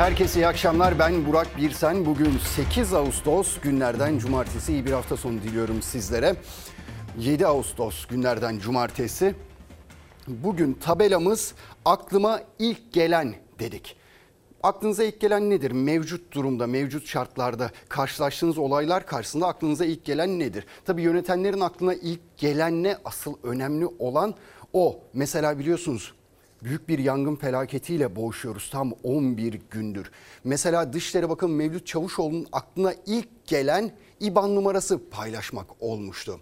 Herkese iyi akşamlar. Ben Burak Birsen. Bugün 8 Ağustos günlerden cumartesi. İyi bir hafta sonu diliyorum sizlere. 7 Ağustos günlerden cumartesi. Bugün tabelamız aklıma ilk gelen dedik. Aklınıza ilk gelen nedir? Mevcut durumda, mevcut şartlarda karşılaştığınız olaylar karşısında aklınıza ilk gelen nedir? Tabii yönetenlerin aklına ilk gelen ne? Asıl önemli olan o. Mesela biliyorsunuz büyük bir yangın felaketiyle boğuşuyoruz tam 11 gündür. Mesela Dışişleri Bakanı Mevlüt Çavuşoğlu'nun aklına ilk gelen İBAN numarası paylaşmak olmuştu.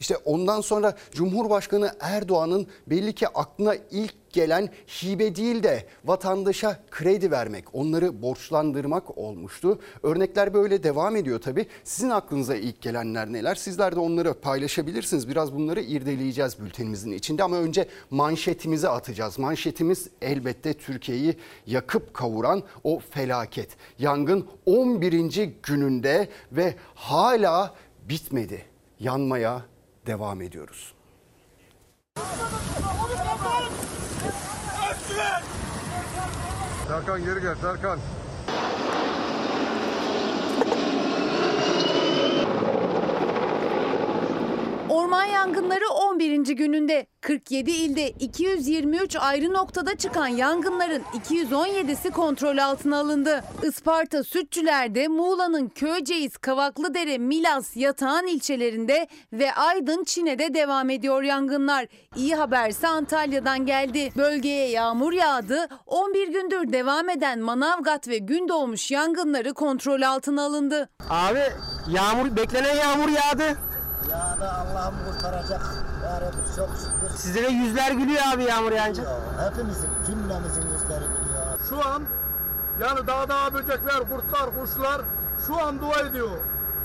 İşte ondan sonra Cumhurbaşkanı Erdoğan'ın belli ki aklına ilk gelen hibe değil de vatandaşa kredi vermek, onları borçlandırmak olmuştu. Örnekler böyle devam ediyor tabii. Sizin aklınıza ilk gelenler neler? Sizler de onları paylaşabilirsiniz. Biraz bunları irdeleyeceğiz bültenimizin içinde ama önce manşetimizi atacağız. Manşetimiz elbette Türkiye'yi yakıp kavuran o felaket. Yangın 11. gününde ve hala bitmedi. Yanmaya devam ediyoruz. Serkan geri gel Serkan. Orman yangınları 11. gününde 47 ilde 223 ayrı noktada çıkan yangınların 217'si kontrol altına alındı. Isparta Sütçüler'de, Muğla'nın Köyceğiz, Kavaklıdere, Milas, Yatağan ilçelerinde ve Aydın Çin'de devam ediyor yangınlar. İyi haberse Antalya'dan geldi. Bölgeye yağmur yağdı. 11 gündür devam eden Manavgat ve Gündoğmuş yangınları kontrol altına alındı. Abi yağmur beklenen yağmur yağdı. Ya da Allah'ım kurtaracak. Ya Rabbi çok şükür. Sizlere yüzler gülüyor abi yağmur yağınca. Ya, hepimizin, cümlemizin yüzleri gülüyor. Şu an yani dağda böcekler, kurtlar, kuşlar şu an dua ediyor.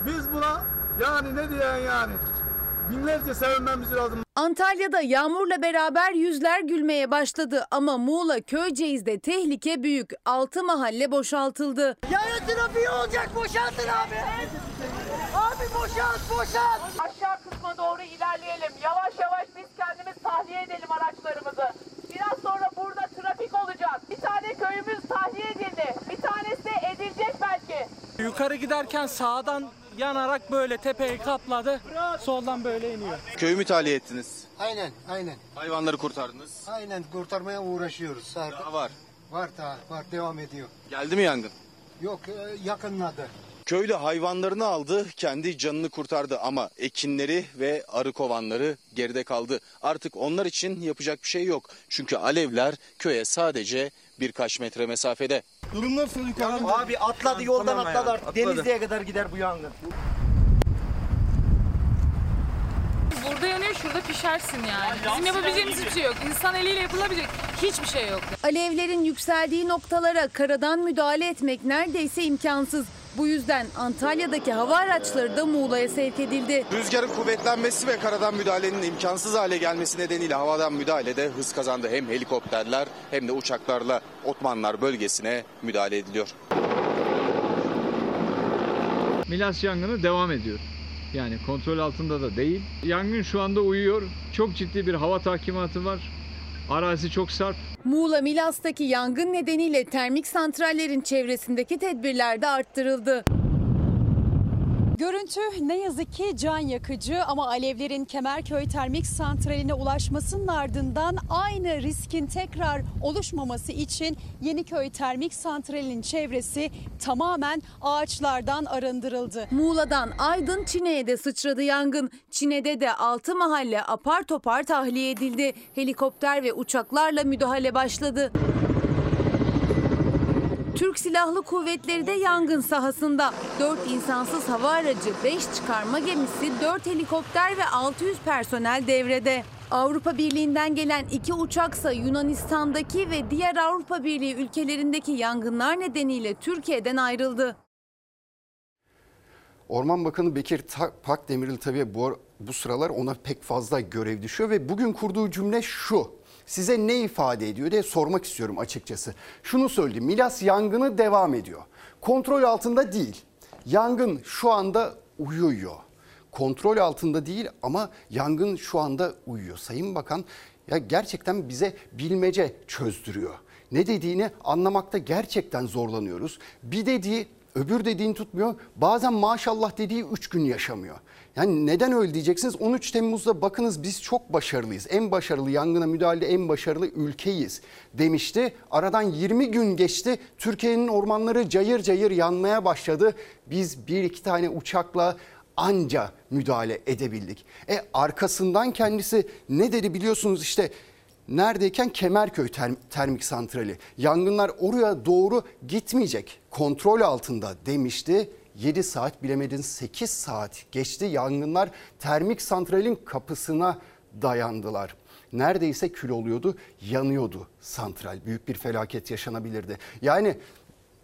Biz buna yani ne diyen yani binlerce sevinmemiz lazım. Antalya'da yağmurla beraber yüzler gülmeye başladı ama Muğla Köyceğiz'de tehlike büyük. Altı mahalle boşaltıldı. Yarın trafiği olacak boşaltın abi. Boşalt boşalt. Aşağı kısma doğru ilerleyelim. Yavaş yavaş biz kendimiz tahliye edelim araçlarımızı. Biraz sonra burada trafik olacak. Bir tane köyümüz tahliye edildi. Bir tanesi de edilecek belki. Yukarı giderken sağdan yanarak böyle tepeyi kapladı. Soldan böyle iniyor. Köyü mütalii ettiniz. Aynen aynen. Hayvanları kurtardınız. Aynen kurtarmaya uğraşıyoruz. Daha var. Var daha var devam ediyor. Geldi mi yangın? Yok e, yakınladı. Köylü hayvanlarını aldı, kendi canını kurtardı ama ekinleri ve arı kovanları geride kaldı. Artık onlar için yapacak bir şey yok. Çünkü alevler köye sadece birkaç metre mesafede. Durum nasıl yukarı? Abi atladı yoldan atladı artık. Denizli'ye kadar gider bu yangın. Burada yanıyor şurada pişersin yani. Bizim yapabileceğimiz hiçbir şey yok. İnsan eliyle yapılabilecek hiçbir şey yok. Alevlerin yükseldiği noktalara karadan müdahale etmek neredeyse imkansız. Bu yüzden Antalya'daki hava araçları da Muğla'ya sevk edildi. Rüzgarın kuvvetlenmesi ve karadan müdahalenin imkansız hale gelmesi nedeniyle havadan müdahalede hız kazandı. Hem helikopterler hem de uçaklarla Otmanlar bölgesine müdahale ediliyor. Milas yangını devam ediyor. Yani kontrol altında da değil. Yangın şu anda uyuyor. Çok ciddi bir hava tahkimatı var. Arazi çok sarp. Muğla Milas'taki yangın nedeniyle termik santrallerin çevresindeki tedbirler de arttırıldı. Görüntü ne yazık ki can yakıcı ama alevlerin Kemerköy Termik Santrali'ne ulaşmasının ardından aynı riskin tekrar oluşmaması için Yeniköy Termik Santrali'nin çevresi tamamen ağaçlardan arındırıldı. Muğla'dan Aydın Çine'ye de sıçradı yangın. Çine'de de 6 mahalle apar topar tahliye edildi. Helikopter ve uçaklarla müdahale başladı. Türk Silahlı Kuvvetleri de yangın sahasında. 4 insansız hava aracı, 5 çıkarma gemisi, 4 helikopter ve 600 personel devrede. Avrupa Birliği'nden gelen iki uçaksa Yunanistan'daki ve diğer Avrupa Birliği ülkelerindeki yangınlar nedeniyle Türkiye'den ayrıldı. Orman Bakanı Bekir Pakdemirli tabii bu, bu sıralar ona pek fazla görev düşüyor ve bugün kurduğu cümle şu. Size ne ifade ediyor diye sormak istiyorum açıkçası. Şunu söyledi. Milas yangını devam ediyor. Kontrol altında değil. Yangın şu anda uyuyor. Kontrol altında değil ama yangın şu anda uyuyor. Sayın Bakan ya gerçekten bize bilmece çözdürüyor. Ne dediğini anlamakta gerçekten zorlanıyoruz. Bir dediği öbür dediğini tutmuyor. Bazen maşallah dediği 3 gün yaşamıyor. Yani neden öyle diyeceksiniz? 13 Temmuz'da bakınız biz çok başarılıyız. En başarılı yangına müdahale en başarılı ülkeyiz demişti. Aradan 20 gün geçti. Türkiye'nin ormanları cayır cayır yanmaya başladı. Biz bir iki tane uçakla anca müdahale edebildik. E arkasından kendisi ne dedi biliyorsunuz işte neredeyken Kemerköy term- termik santrali. Yangınlar oraya doğru gitmeyecek. Kontrol altında demişti. 7 saat bilemediniz 8 saat geçti. Yangınlar termik santralin kapısına dayandılar. Neredeyse kül oluyordu, yanıyordu santral. Büyük bir felaket yaşanabilirdi. Yani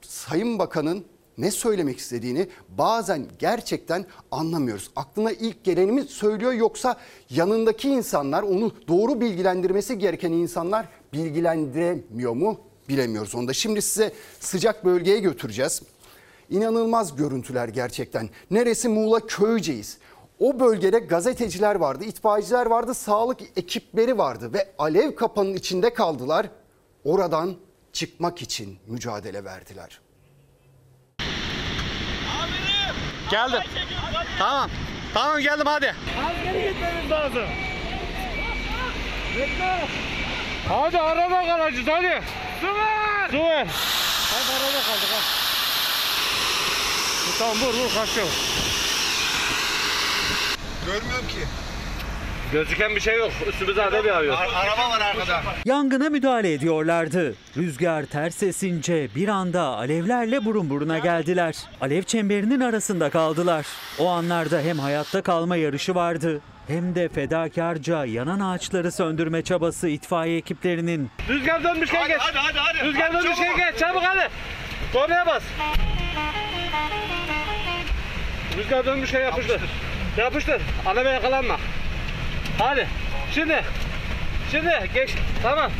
Sayın Bakan'ın ne söylemek istediğini bazen gerçekten anlamıyoruz. Aklına ilk geleni mi söylüyor yoksa yanındaki insanlar onu doğru bilgilendirmesi gereken insanlar bilgilendiremiyor mu bilemiyoruz. Onu da şimdi size sıcak bölgeye götüreceğiz. İnanılmaz görüntüler gerçekten. Neresi Muğla Köyceğiz. O bölgede gazeteciler vardı, itfaiyeciler vardı, sağlık ekipleri vardı ve alev kapanın içinde kaldılar. Oradan çıkmak için mücadele verdiler. Geldim. Tamam. Tamam geldim hadi. Geri gitmemiz lazım. Bekle. Hadi araba kalacağız hadi. Su ver. Su ver. Hadi arada kaldık ha. Tamam vur vur kaçıyor. Görmüyorum ki. Gözüken bir şey yok. Üstümüze ade bir yağıyor. araba var arkada. Yangına müdahale ediyorlardı. Rüzgar ters esince bir anda alevlerle burun buruna geldiler. Alev çemberinin arasında kaldılar. O anlarda hem hayatta kalma yarışı vardı hem de fedakarca yanan ağaçları söndürme çabası itfaiye ekiplerinin. Rüzgar dönmüşken geç. Hadi hadi hadi. Rüzgar dönmüşken geç. Çabuk hadi. Kornaya bas. Rüzgar dönmüşken yapıştır. Yapıştır. Anama yakalanma. Hadi. Şimdi. Şimdi geç. Tamam.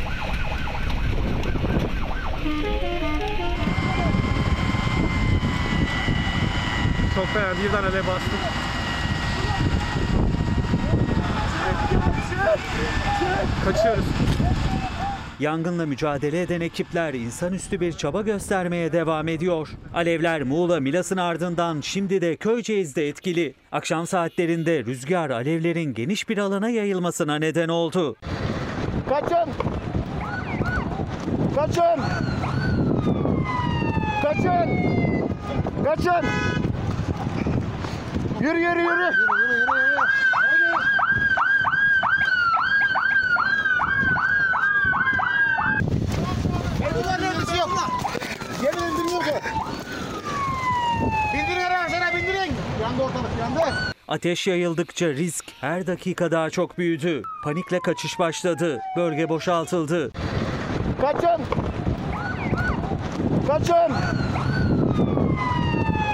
Çok fena birden ele bastık. Kaçıyoruz. Yangınla mücadele eden ekipler insanüstü bir çaba göstermeye devam ediyor. Alevler Muğla Milas'ın ardından şimdi de Köyceğiz'de etkili. Akşam saatlerinde rüzgar alevlerin geniş bir alana yayılmasına neden oldu. Kaçın. Kaçın. Kaçın. Kaçın. Yürü yürü yürü. Bunlar neredesi yok. Geri indiriyor ki. Bindirin arabasına bindirin. Yandı ortalık yandı. Ateş yayıldıkça risk her dakika daha çok büyüdü. Panikle kaçış başladı. Bölge boşaltıldı. Kaçın. Kaçın.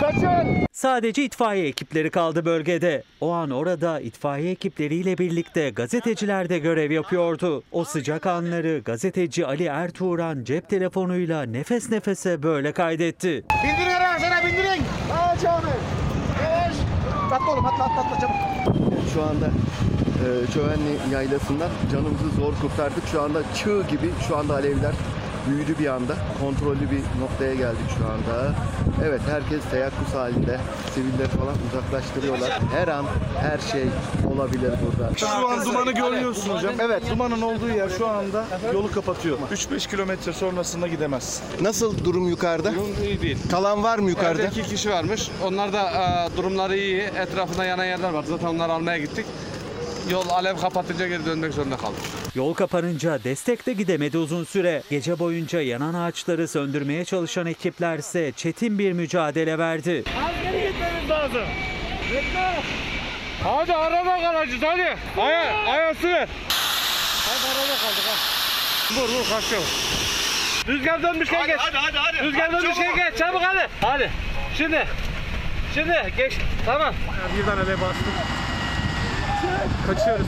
Kaçın. Sadece itfaiye ekipleri kaldı bölgede. O an orada itfaiye ekipleriyle birlikte gazeteciler de görev yapıyordu. O sıcak anları gazeteci Ali Ertuğran cep telefonuyla nefes nefese böyle kaydetti. Bindirin arabasına bindirin. Aç abi. Yavaş. Atla oğlum atla atla atla çabuk. Şu anda e, Çövenli yaylasından canımızı zor kurtardık. Şu anda çığ gibi şu anda alevler büyüdü bir anda. Kontrollü bir noktaya geldik şu anda. Evet herkes teyakkuz halinde. Siviller falan uzaklaştırıyorlar. Her an her şey olabilir burada. Şu an dumanı görüyorsun hocam. Evet dumanın olduğu yer şu anda yolu kapatıyor. 3-5 kilometre sonrasında gidemez. Nasıl durum yukarıda? Durum iyi değil. Kalan var mı yukarıda? Yukarıda iki kişi varmış. Onlar da e, durumları iyi. Etrafında yanan yerler var. Zaten onları almaya gittik. Yol alev kapatınca geri dönmek zorunda kaldık. Yol kapanınca destek de gidemedi uzun süre. Gece boyunca yanan ağaçları söndürmeye çalışan ekiplerse çetin bir mücadele verdi. Az geri gitmemiz lazım. Bekle. Hadi araba kalacağız hadi. Aya, aya su ver. Hadi arada kaldık ha. Vur vur kaçıyor. Rüzgar dönmüşken geç. hadi hadi hadi. Rüzgar dönmüşken geç. Çabuk hadi. Hadi. Şimdi. Şimdi geç. Tamam. Birden ele bastık. Kaçıyoruz.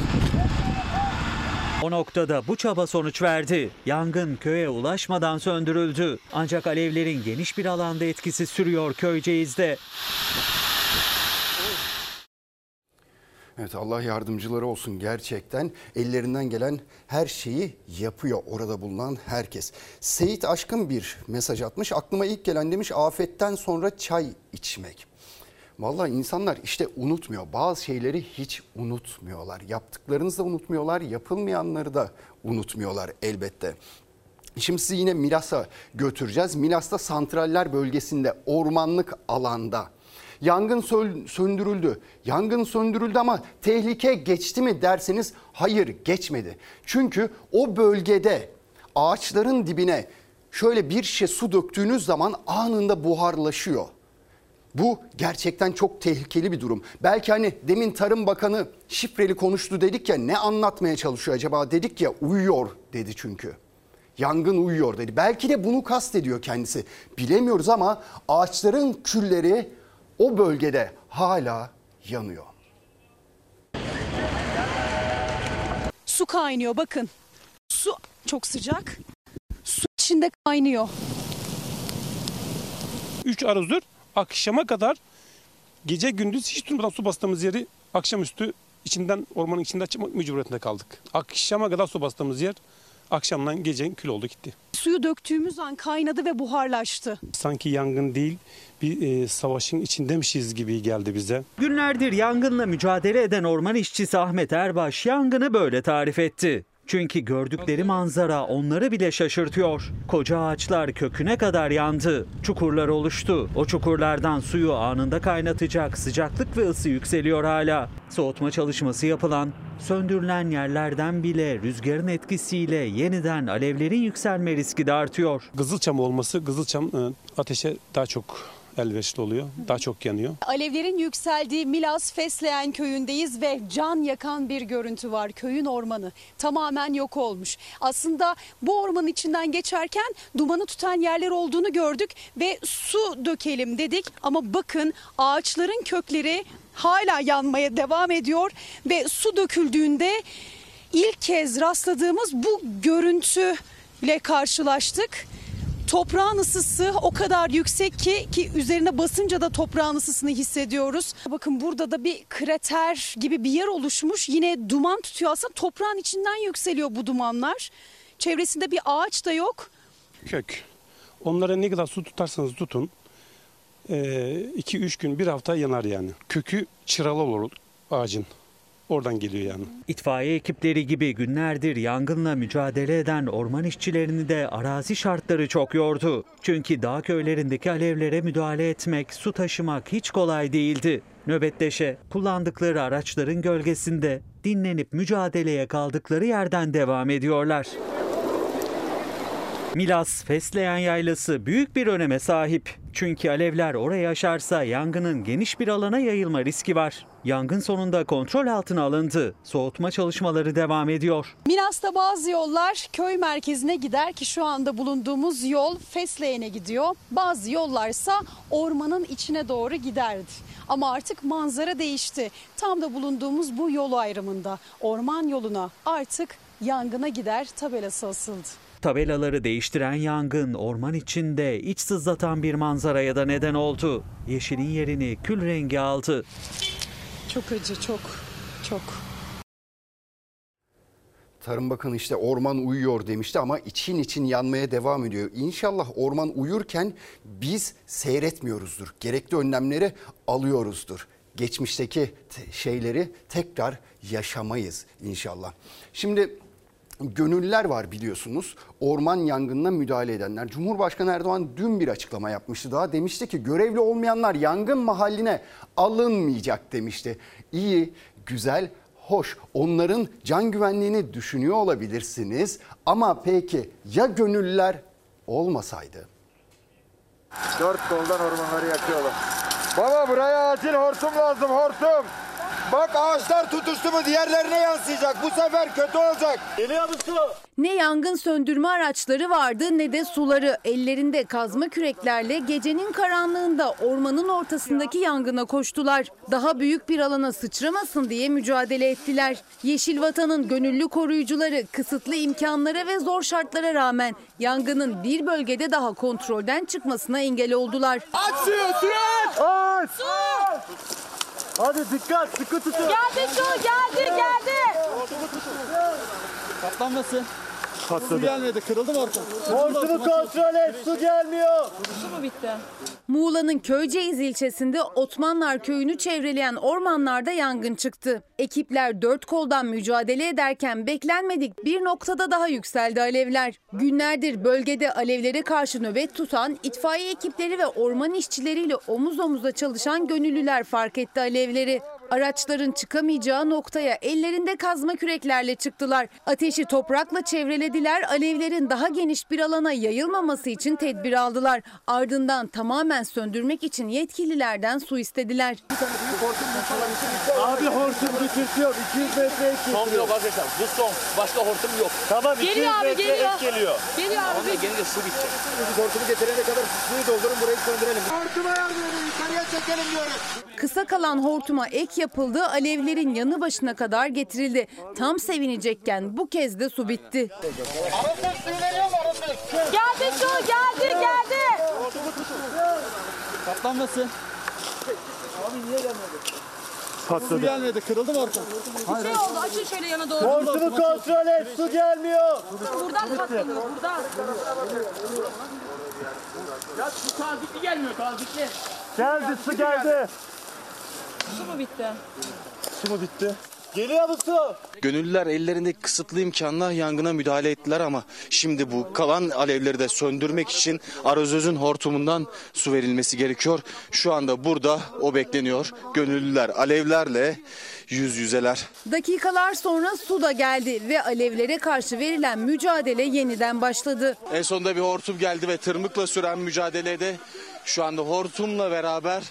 O noktada bu çaba sonuç verdi. Yangın köye ulaşmadan söndürüldü. Ancak alevlerin geniş bir alanda etkisi sürüyor Köyceğiz'de. Evet Allah yardımcıları olsun gerçekten. Ellerinden gelen her şeyi yapıyor orada bulunan herkes. Seyit Aşkın bir mesaj atmış. Aklıma ilk gelen demiş afetten sonra çay içmek. Vallahi insanlar işte unutmuyor. Bazı şeyleri hiç unutmuyorlar. Yaptıklarınızı da unutmuyorlar, yapılmayanları da unutmuyorlar elbette. Şimdi sizi yine Milas'a götüreceğiz. Milas'ta santraller bölgesinde ormanlık alanda Yangın söndürüldü. Yangın söndürüldü ama tehlike geçti mi derseniz hayır geçmedi. Çünkü o bölgede ağaçların dibine şöyle bir şişe su döktüğünüz zaman anında buharlaşıyor. Bu gerçekten çok tehlikeli bir durum. Belki hani demin Tarım Bakanı şifreli konuştu dedik ya ne anlatmaya çalışıyor acaba dedik ya uyuyor dedi çünkü. Yangın uyuyor dedi. Belki de bunu kastediyor kendisi. Bilemiyoruz ama ağaçların külleri o bölgede hala yanıyor. Su kaynıyor bakın. Su çok sıcak. Su içinde kaynıyor. 3 arızdır akşama kadar gece gündüz hiç durmadan su bastığımız yeri akşamüstü içinden ormanın içinde açmak mecburiyetinde kaldık. Akşama kadar su bastığımız yer akşamdan gece kül oldu gitti. Suyu döktüğümüz an kaynadı ve buharlaştı. Sanki yangın değil bir e, savaşın içindemişiz gibi geldi bize. Günlerdir yangınla mücadele eden orman işçisi Ahmet Erbaş yangını böyle tarif etti. Çünkü gördükleri manzara onları bile şaşırtıyor. Koca ağaçlar köküne kadar yandı. Çukurlar oluştu. O çukurlardan suyu anında kaynatacak sıcaklık ve ısı yükseliyor hala. Soğutma çalışması yapılan, söndürülen yerlerden bile rüzgarın etkisiyle yeniden alevlerin yükselme riski de artıyor. Kızılçam olması, kızılçam e, ateşe daha çok elverişli oluyor. Daha çok yanıyor. Alevlerin yükseldiği Milas Fesleğen köyündeyiz ve can yakan bir görüntü var. Köyün ormanı tamamen yok olmuş. Aslında bu ormanın içinden geçerken dumanı tutan yerler olduğunu gördük ve su dökelim dedik. Ama bakın ağaçların kökleri hala yanmaya devam ediyor ve su döküldüğünde ilk kez rastladığımız bu görüntüyle karşılaştık. Toprağın ısısı o kadar yüksek ki ki üzerine basınca da toprağın ısısını hissediyoruz. Bakın burada da bir krater gibi bir yer oluşmuş. Yine duman tutuyor aslında toprağın içinden yükseliyor bu dumanlar. Çevresinde bir ağaç da yok. Kök. Onlara ne kadar su tutarsanız tutun 2-3 gün bir hafta yanar yani. Kökü çıralı olur ağacın. Oradan geliyor yani. İtfaiye ekipleri gibi günlerdir yangınla mücadele eden orman işçilerini de arazi şartları çok yordu. Çünkü dağ köylerindeki alevlere müdahale etmek, su taşımak hiç kolay değildi. Nöbetleşe kullandıkları araçların gölgesinde dinlenip mücadeleye kaldıkları yerden devam ediyorlar. Milas Fesleğen Yaylası büyük bir öneme sahip. Çünkü alevler orayı aşarsa yangının geniş bir alana yayılma riski var. Yangın sonunda kontrol altına alındı. Soğutma çalışmaları devam ediyor. Milas'ta bazı yollar köy merkezine gider ki şu anda bulunduğumuz yol Fesleğen'e gidiyor. Bazı yollarsa ormanın içine doğru giderdi. Ama artık manzara değişti. Tam da bulunduğumuz bu yol ayrımında orman yoluna artık yangına gider tabelası asıldı. Tabelaları değiştiren yangın orman içinde iç sızlatan bir manzaraya da neden oldu. Yeşilin yerini kül rengi aldı. Çok acı, çok, çok. Tarım Bakanı işte orman uyuyor demişti ama için için yanmaya devam ediyor. İnşallah orman uyurken biz seyretmiyoruzdur. Gerekli önlemleri alıyoruzdur. Geçmişteki şeyleri tekrar yaşamayız inşallah. Şimdi gönüllüler var biliyorsunuz. Orman yangınına müdahale edenler. Cumhurbaşkanı Erdoğan dün bir açıklama yapmıştı daha. Demişti ki görevli olmayanlar yangın mahalline alınmayacak demişti. İyi, güzel, hoş. Onların can güvenliğini düşünüyor olabilirsiniz. Ama peki ya gönüllüler olmasaydı? Dört koldan ormanları yakıyorlar. Baba buraya acil hortum lazım hortum. Bak ağaçlar tutuştu mu diğerlerine yansıyacak. Bu sefer kötü olacak. Geliyor musun? Ne yangın söndürme araçları vardı ne de suları. Ellerinde kazma küreklerle gecenin karanlığında ormanın ortasındaki yangına koştular. Daha büyük bir alana sıçramasın diye mücadele ettiler. Yeşil Vatan'ın gönüllü koruyucuları kısıtlı imkanlara ve zor şartlara rağmen yangının bir bölgede daha kontrolden çıkmasına engel oldular. Aç suyu suyu aç. Aç. Hadi dikkat sıkı tutun. Geldi şu geldi geldi. Patlamasın. Patladı. Su gelmedi kırıldı mı ortam? Hortumu kontrol et su gelmiyor. Su mu bitti? Muğla'nın Köyceğiz ilçesinde Otmanlar köyünü çevreleyen ormanlarda yangın çıktı. Ekipler dört koldan mücadele ederken beklenmedik bir noktada daha yükseldi alevler. Günlerdir bölgede alevlere karşı nöbet tutan itfaiye ekipleri ve orman işçileriyle omuz omuza çalışan gönüllüler fark etti alevleri. Araçların çıkamayacağı noktaya ellerinde kazma küreklerle çıktılar. Ateşi toprakla çevrelediler. Alevlerin daha geniş bir alana yayılmaması için tedbir aldılar. Ardından tamamen söndürmek için yetkililerden su istediler. Abi hortum getirtiyor 200 metre ek Son yok arkadaşlar. Bu son. Başka hortum yok. Tamam Geliyor abi geliyor. geliyor. Geliyor abi. Onda gelince su bitecek. Hortumu getirene kadar suyu doldurun burayı söndürelim. Hortumu ayarlıyorum yukarıya çekelim diyorum. Kısa kalan hortuma ek yapıldı, alevlerin yanı başına kadar getirildi. Tam sevinecekken bu kez de su bitti. Geldi şu geldi geldi. Patlamasın. Abi niye gelmedi? Patladı. Su gelmedi kırıldı mı ortam? Bir şey oldu. Açın şöyle yana doğru. Hortumu kontrol et su gelmiyor. Buradan patladı. Buradan. Ya su tazikli gelmiyor tazikli. Geldi su geldi. Su mu bitti? Su mu bitti? Geliyor mu su? Gönüllüler ellerindeki kısıtlı imkanla yangına müdahale ettiler ama şimdi bu kalan alevleri de söndürmek için arazözün hortumundan su verilmesi gerekiyor. Şu anda burada o bekleniyor. Gönüllüler alevlerle yüz yüzeler. Dakikalar sonra su da geldi ve alevlere karşı verilen mücadele yeniden başladı. En sonunda bir hortum geldi ve tırmıkla süren mücadelede şu anda hortumla beraber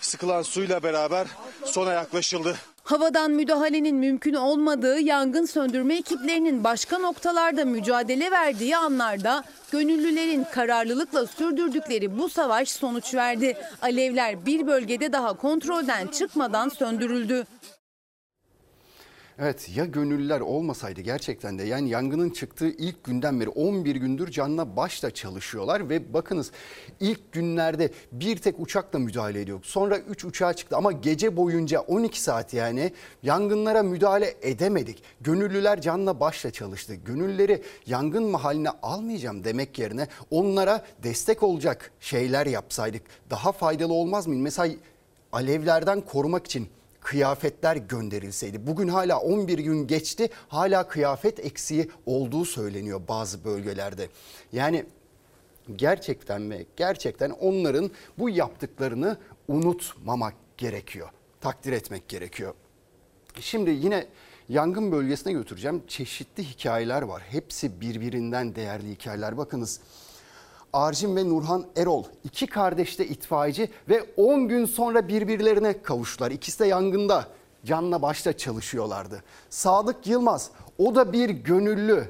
sıkılan suyla beraber sona yaklaşıldı. Havadan müdahalenin mümkün olmadığı yangın söndürme ekiplerinin başka noktalarda mücadele verdiği anlarda gönüllülerin kararlılıkla sürdürdükleri bu savaş sonuç verdi. Alevler bir bölgede daha kontrolden çıkmadan söndürüldü. Evet ya gönüllüler olmasaydı gerçekten de yani yangının çıktığı ilk günden beri 11 gündür canla başla çalışıyorlar ve bakınız ilk günlerde bir tek uçakla müdahale ediyor. Sonra 3 uçağa çıktı ama gece boyunca 12 saat yani yangınlara müdahale edemedik. Gönüllüler canla başla çalıştı. Gönüllüleri yangın mahaline almayacağım demek yerine onlara destek olacak şeyler yapsaydık daha faydalı olmaz mı? Mesela alevlerden korumak için kıyafetler gönderilseydi. Bugün hala 11 gün geçti hala kıyafet eksiği olduğu söyleniyor bazı bölgelerde. Yani gerçekten ve gerçekten onların bu yaptıklarını unutmamak gerekiyor. Takdir etmek gerekiyor. Şimdi yine yangın bölgesine götüreceğim. Çeşitli hikayeler var. Hepsi birbirinden değerli hikayeler. Bakınız Arjin ve Nurhan Erol iki kardeş de itfaiyeci ve 10 gün sonra birbirlerine kavuştular. İkisi de yangında canla başla çalışıyorlardı. Sadık Yılmaz o da bir gönüllü.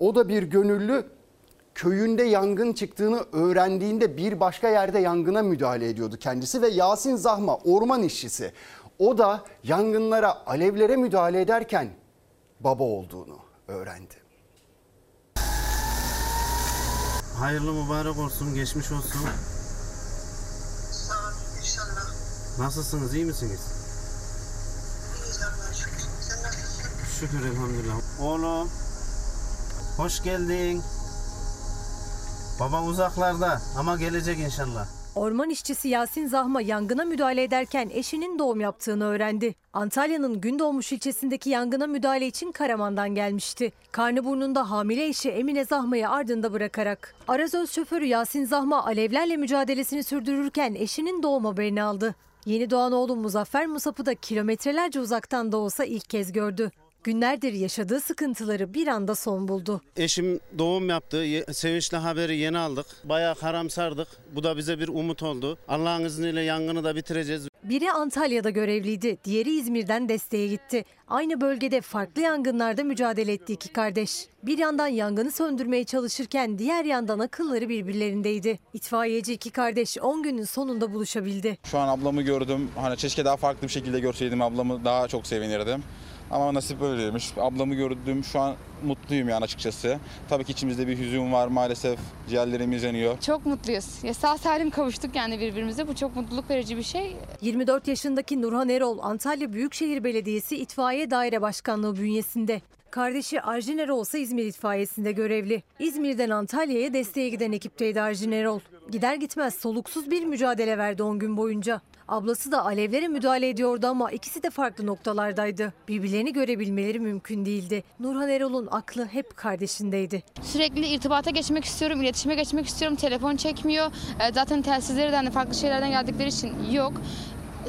O da bir gönüllü köyünde yangın çıktığını öğrendiğinde bir başka yerde yangına müdahale ediyordu kendisi ve Yasin Zahma orman işçisi. O da yangınlara, alevlere müdahale ederken baba olduğunu öğrendi. Hayırlı mübarek olsun, geçmiş olsun. Sağ olun inşallah. Nasılsınız, iyi misiniz? İyiyiz Allah'a şükür. Sen nasılsın? Şükür elhamdülillah. Oğlum, hoş geldin. Baba uzaklarda ama gelecek inşallah. Orman işçisi Yasin Zahma yangına müdahale ederken eşinin doğum yaptığını öğrendi. Antalya'nın Gündoğmuş ilçesindeki yangına müdahale için Karaman'dan gelmişti. Karnıburnunda hamile eşi Emine Zahma'yı ardında bırakarak. Arazöz şoförü Yasin Zahma alevlerle mücadelesini sürdürürken eşinin doğum haberini aldı. Yeni doğan oğlu Muzaffer Musap'ı da kilometrelerce uzaktan da olsa ilk kez gördü. Günlerdir yaşadığı sıkıntıları bir anda son buldu. Eşim doğum yaptı. Sevinçli haberi yeni aldık. Bayağı karamsardık. Bu da bize bir umut oldu. Allah'ın izniyle yangını da bitireceğiz. Biri Antalya'da görevliydi, diğeri İzmir'den desteğe gitti. Aynı bölgede farklı yangınlarda mücadele etti iki kardeş. Bir yandan yangını söndürmeye çalışırken diğer yandan akılları birbirlerindeydi. İtfaiyeci iki kardeş 10 günün sonunda buluşabildi. Şu an ablamı gördüm. Hani keşke daha farklı bir şekilde görseydim ablamı daha çok sevinirdim. Ama nasip böyleymiş. Ablamı gördüğüm şu an mutluyum yani açıkçası. Tabii ki içimizde bir hüzün var maalesef. Ciğerlerimiz yanıyor. Çok mutluyuz. Ya sağ salim kavuştuk yani birbirimize. Bu çok mutluluk verici bir şey. 24 yaşındaki Nurhan Erol Antalya Büyükşehir Belediyesi İtfaiye Daire Başkanlığı bünyesinde. Kardeşi Arjin Erol ise İzmir İtfaiyesi'nde görevli. İzmir'den Antalya'ya desteğe giden ekipteydi Arjin Erol. Gider gitmez soluksuz bir mücadele verdi 10 gün boyunca. Ablası da alevlere müdahale ediyordu ama ikisi de farklı noktalardaydı. Birbirlerini görebilmeleri mümkün değildi. Nurhan Erol'un aklı hep kardeşindeydi. Sürekli irtibata geçmek istiyorum, iletişime geçmek istiyorum. Telefon çekmiyor. E, Zaten telsizleri de hani farklı şeylerden geldikleri için yok.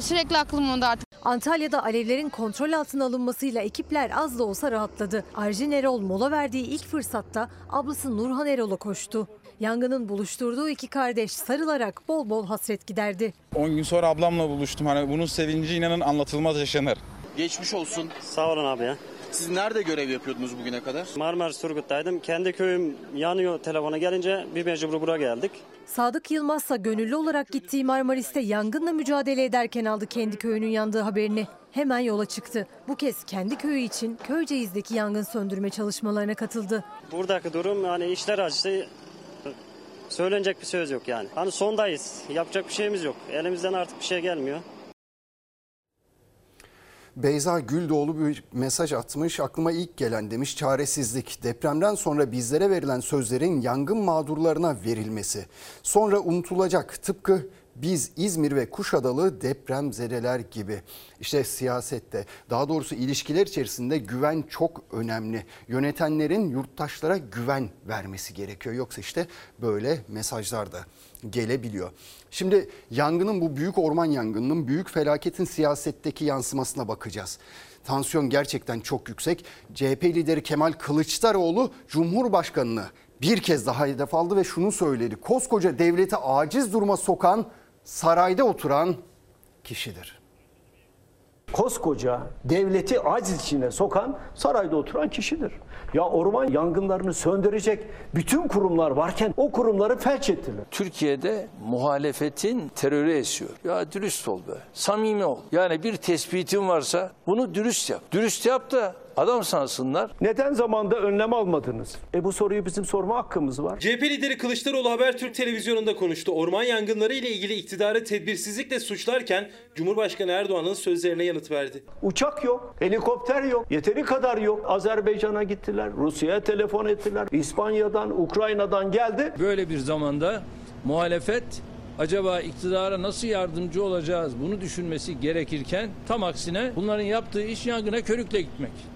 Sürekli aklım onda artık. Antalya'da alevlerin kontrol altına alınmasıyla ekipler az da olsa rahatladı. Arjin Erol mola verdiği ilk fırsatta ablası Nurhan Erol'a koştu. Yangının buluşturduğu iki kardeş sarılarak bol bol hasret giderdi. 10 gün sonra ablamla buluştum. Hani bunun sevinci inanın anlatılmaz yaşanır. Geçmiş olsun. Sağ olun abi ya. Siz nerede görev yapıyordunuz bugüne kadar? Marmaris Turgut'taydım. Kendi köyüm yanıyor telefona gelince bir mecbur buraya geldik. Sadık Yılmazsa gönüllü olarak gittiği Marmaris'te yangınla mücadele ederken aldı kendi köyünün yandığı haberini. Hemen yola çıktı. Bu kez kendi köyü için Köyceğiz'deki yangın söndürme çalışmalarına katıldı. Buradaki durum yani işler acısı söylenecek bir söz yok yani. Hani sondayız. Yapacak bir şeyimiz yok. Elimizden artık bir şey gelmiyor. Beyza Güldoğlu bir mesaj atmış. Aklıma ilk gelen demiş çaresizlik. Depremden sonra bizlere verilen sözlerin yangın mağdurlarına verilmesi. Sonra unutulacak tıpkı biz İzmir ve Kuşadalı depremzedeler gibi. İşte siyasette daha doğrusu ilişkiler içerisinde güven çok önemli. Yönetenlerin yurttaşlara güven vermesi gerekiyor. Yoksa işte böyle mesajlar da gelebiliyor. Şimdi yangının bu büyük orman yangınının büyük felaketin siyasetteki yansımasına bakacağız. Tansiyon gerçekten çok yüksek. CHP lideri Kemal Kılıçdaroğlu Cumhurbaşkanını bir kez daha hedef aldı ve şunu söyledi. Koskoca devleti aciz duruma sokan sarayda oturan kişidir. Koskoca devleti aciz içine sokan sarayda oturan kişidir. Ya orman yangınlarını söndürecek bütün kurumlar varken o kurumları felç ettiler. Türkiye'de muhalefetin terörü esiyor. Ya dürüst ol be. Samimi ol. Yani bir tespitin varsa bunu dürüst yap. Dürüst yap da adam sansınlar. Neden zamanda önlem almadınız? E bu soruyu bizim sorma hakkımız var. CHP lideri Kılıçdaroğlu Habertürk televizyonunda konuştu. Orman yangınları ile ilgili iktidarı tedbirsizlikle suçlarken Cumhurbaşkanı Erdoğan'ın sözlerine yanıt verdi. Uçak yok, helikopter yok, yeteri kadar yok. Azerbaycan'a gittiler, Rusya'ya telefon ettiler. İspanya'dan, Ukrayna'dan geldi. Böyle bir zamanda muhalefet acaba iktidara nasıl yardımcı olacağız bunu düşünmesi gerekirken tam aksine bunların yaptığı iş yangına körükle gitmek.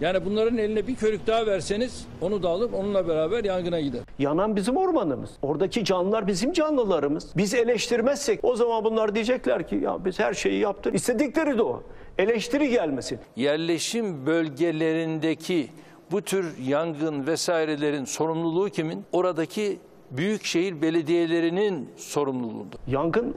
Yani bunların eline bir körük daha verseniz onu da alıp onunla beraber yangına gider. Yanan bizim ormanımız. Oradaki canlılar bizim canlılarımız. Biz eleştirmezsek o zaman bunlar diyecekler ki ya biz her şeyi yaptık. İstedikleri de o. Eleştiri gelmesin. Yerleşim bölgelerindeki bu tür yangın vesairelerin sorumluluğu kimin? Oradaki büyükşehir belediyelerinin sorumluluğunda. Yangın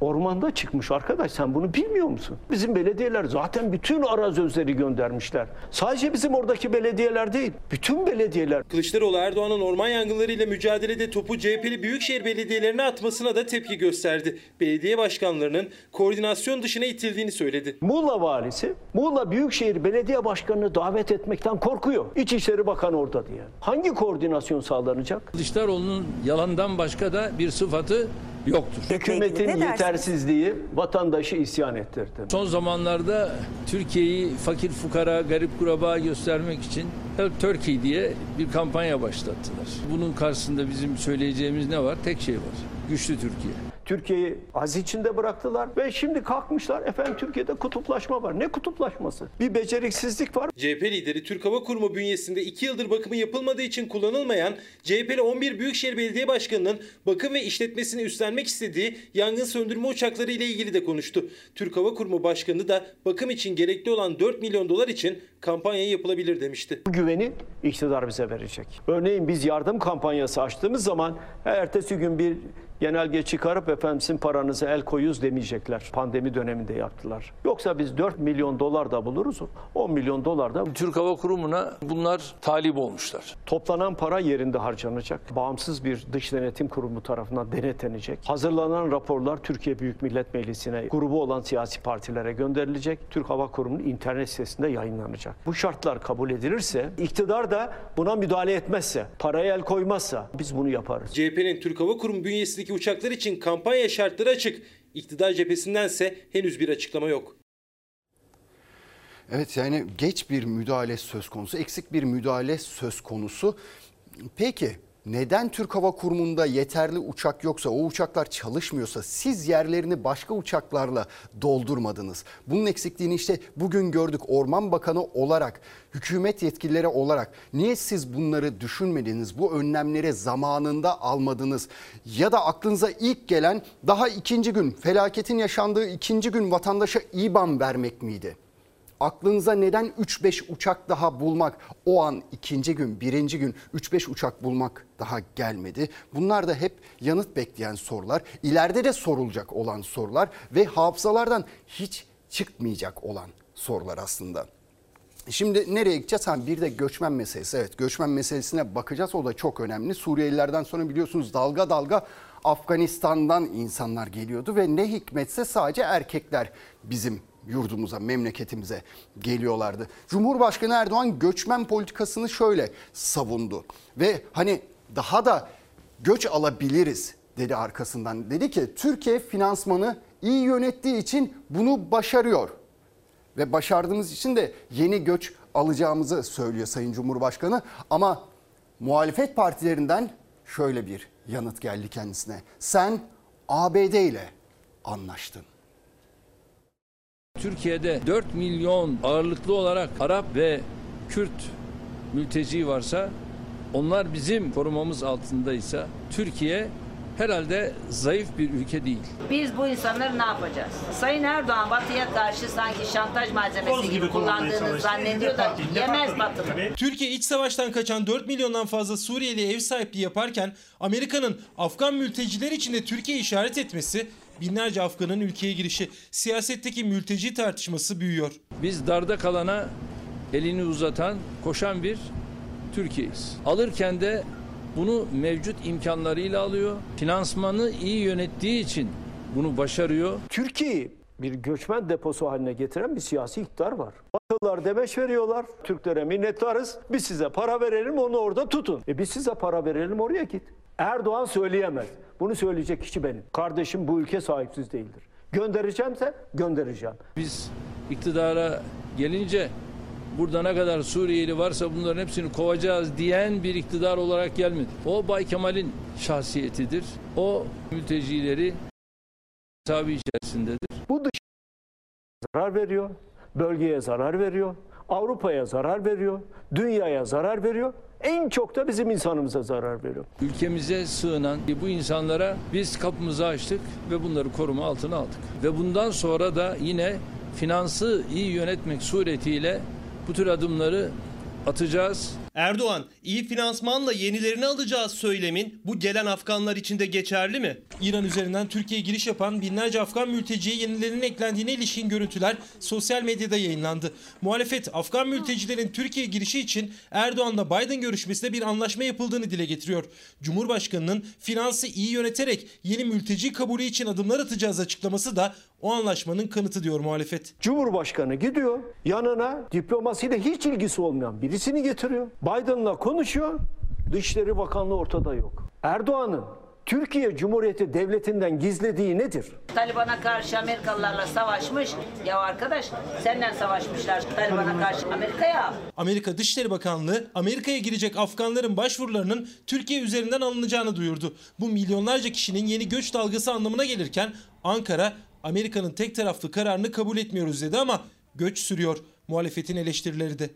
ormanda çıkmış arkadaş sen bunu bilmiyor musun? Bizim belediyeler zaten bütün arazözleri göndermişler. Sadece bizim oradaki belediyeler değil. Bütün belediyeler. Kılıçdaroğlu Erdoğan'ın orman yangınlarıyla mücadelede topu CHP'li büyükşehir belediyelerine atmasına da tepki gösterdi. Belediye başkanlarının koordinasyon dışına itildiğini söyledi. Muğla valisi Muğla Büyükşehir Belediye Başkanı'nı davet etmekten korkuyor. İçişleri Bakanı orada diye. Hangi koordinasyon sağlanacak? Kılıçdaroğlu'nun yalandan başka da bir sıfatı yoktur. Hükümetin Ne yetersizliği vatandaşı isyan ettirdi. Son zamanlarda Türkiye'yi fakir fukara, garip kuraba göstermek için Help Turkey diye bir kampanya başlattılar. Bunun karşısında bizim söyleyeceğimiz ne var? Tek şey var. Güçlü Türkiye. Türkiye'yi az içinde bıraktılar ve şimdi kalkmışlar efendim Türkiye'de kutuplaşma var. Ne kutuplaşması? Bir beceriksizlik var. CHP lideri Türk Hava Kurumu bünyesinde 2 yıldır bakımı yapılmadığı için kullanılmayan CHP'li 11 Büyükşehir Belediye Başkanı'nın bakım ve işletmesini üstlenmek istediği yangın söndürme uçakları ile ilgili de konuştu. Türk Hava Kurumu Başkanı da bakım için gerekli olan 4 milyon dolar için kampanya yapılabilir demişti. Bu güveni iktidar bize verecek. Örneğin biz yardım kampanyası açtığımız zaman ertesi gün bir genelge çıkarıp efendim sizin paranıza el koyuz demeyecekler. Pandemi döneminde yaptılar. Yoksa biz 4 milyon dolar da buluruz. 10 milyon dolar da Türk Hava Kurumu'na bunlar talip olmuşlar. Toplanan para yerinde harcanacak. Bağımsız bir dış denetim kurumu tarafından denetlenecek. Hazırlanan raporlar Türkiye Büyük Millet Meclisi'ne grubu olan siyasi partilere gönderilecek. Türk Hava Kurumu'nun internet sitesinde yayınlanacak. Bu şartlar kabul edilirse, iktidar da buna müdahale etmezse, paraya el koymazsa biz bunu yaparız. CHP'nin Türk Hava Kurumu bünyesindeki uçaklar için kampanya şartları açık. İktidar cephesindense henüz bir açıklama yok. Evet yani geç bir müdahale söz konusu, eksik bir müdahale söz konusu. Peki neden Türk Hava Kurumu'nda yeterli uçak yoksa, o uçaklar çalışmıyorsa siz yerlerini başka uçaklarla doldurmadınız? Bunun eksikliğini işte bugün gördük Orman Bakanı olarak, hükümet yetkilileri olarak. Niye siz bunları düşünmediniz? Bu önlemleri zamanında almadınız? Ya da aklınıza ilk gelen daha ikinci gün, felaketin yaşandığı ikinci gün vatandaşa İBAN vermek miydi? Aklınıza neden 3-5 uçak daha bulmak o an ikinci gün birinci gün 3-5 uçak bulmak daha gelmedi. Bunlar da hep yanıt bekleyen sorular ileride de sorulacak olan sorular ve hafızalardan hiç çıkmayacak olan sorular aslında. Şimdi nereye gideceğiz? Ha, bir de göçmen meselesi. Evet göçmen meselesine bakacağız. O da çok önemli. Suriyelilerden sonra biliyorsunuz dalga dalga Afganistan'dan insanlar geliyordu ve ne hikmetse sadece erkekler bizim yurdumuza, memleketimize geliyorlardı. Cumhurbaşkanı Erdoğan göçmen politikasını şöyle savundu ve hani daha da göç alabiliriz dedi arkasından. Dedi ki Türkiye finansmanı iyi yönettiği için bunu başarıyor ve başardığımız için de yeni göç alacağımızı söylüyor Sayın Cumhurbaşkanı ama muhalefet partilerinden şöyle bir yanıt geldi kendisine. Sen ABD ile anlaştın. Türkiye'de 4 milyon ağırlıklı olarak Arap ve Kürt mülteci varsa onlar bizim korumamız altındaysa Türkiye herhalde zayıf bir ülke değil. Biz bu insanları ne yapacağız? Sayın Erdoğan Batı'ya karşı sanki şantaj malzemesi gibi kullandığını zannediyor da yemez Batı'nı. Türkiye iç savaştan kaçan 4 milyondan fazla Suriyeli ev sahipliği yaparken Amerika'nın Afgan mülteciler için de Türkiye işaret etmesi binlerce Afgan'ın ülkeye girişi siyasetteki mülteci tartışması büyüyor. Biz darda kalana elini uzatan, koşan bir Türkiye'yiz. Alırken de bunu mevcut imkanlarıyla alıyor. Finansmanı iyi yönettiği için bunu başarıyor. Türkiye'yi bir göçmen deposu haline getiren bir siyasi iktidar var. Batılılar demeç veriyorlar. Türklere minnettarız. Biz size para verelim onu orada tutun. E biz size para verelim oraya git. Erdoğan söyleyemez. Bunu söyleyecek kişi benim. Kardeşim bu ülke sahipsiz değildir. Göndereceğimse göndereceğim. Biz iktidara gelince burada ne kadar Suriyeli varsa bunların hepsini kovacağız diyen bir iktidar olarak gelmedi. O Bay Kemal'in şahsiyetidir. O mültecileri tabi içerisindedir. Bu dış zarar veriyor, bölgeye zarar veriyor, Avrupa'ya zarar veriyor, dünyaya zarar veriyor. En çok da bizim insanımıza zarar veriyor. Ülkemize sığınan bu insanlara biz kapımızı açtık ve bunları koruma altına aldık. Ve bundan sonra da yine finansı iyi yönetmek suretiyle bu tür adımları atacağız. Erdoğan, iyi finansmanla yenilerini alacağız söylemin bu gelen Afganlar için de geçerli mi? İran üzerinden Türkiye'ye giriş yapan binlerce Afgan mülteciye yenilerinin eklendiğine ilişkin görüntüler sosyal medyada yayınlandı. Muhalefet Afgan mültecilerin Türkiye'ye girişi için Erdoğan'la Biden görüşmesinde bir anlaşma yapıldığını dile getiriyor. Cumhurbaşkanının finansı iyi yöneterek yeni mülteci kabulü için adımlar atacağız açıklaması da o anlaşmanın kanıtı diyor muhalefet. Cumhurbaşkanı gidiyor yanına diplomasiyle hiç ilgisi olmayan birisini getiriyor. Biden'la konuşuyor. Dışişleri Bakanlığı ortada yok. Erdoğan'ın Türkiye Cumhuriyeti Devleti'nden gizlediği nedir? Taliban'a karşı Amerikalılarla savaşmış. Ya arkadaş senden savaşmışlar Taliban'a karşı Amerika'ya. Amerika Dışişleri Bakanlığı Amerika'ya girecek Afganların başvurularının Türkiye üzerinden alınacağını duyurdu. Bu milyonlarca kişinin yeni göç dalgası anlamına gelirken Ankara Amerika'nın tek taraflı kararını kabul etmiyoruz dedi ama göç sürüyor. Muhalefetin eleştirileri de.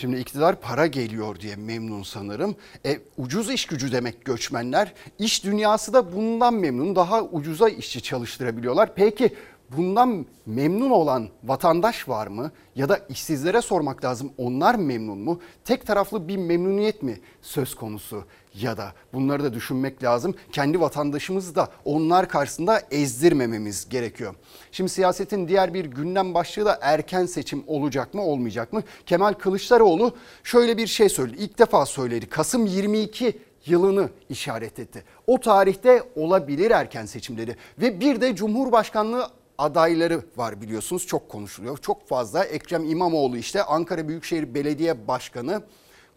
Şimdi iktidar para geliyor diye memnun sanırım. E, ucuz iş gücü demek göçmenler. İş dünyası da bundan memnun. Daha ucuza işçi çalıştırabiliyorlar. Peki bundan memnun olan vatandaş var mı? Ya da işsizlere sormak lazım onlar memnun mu? Tek taraflı bir memnuniyet mi söz konusu? Ya da bunları da düşünmek lazım. Kendi vatandaşımızı da onlar karşısında ezdirmememiz gerekiyor. Şimdi siyasetin diğer bir gündem başlığı da erken seçim olacak mı olmayacak mı? Kemal Kılıçdaroğlu şöyle bir şey söyledi. İlk defa söyledi. Kasım 22 yılını işaret etti. O tarihte olabilir erken seçim dedi. Ve bir de Cumhurbaşkanlığı adayları var biliyorsunuz çok konuşuluyor. Çok fazla Ekrem İmamoğlu işte Ankara Büyükşehir Belediye Başkanı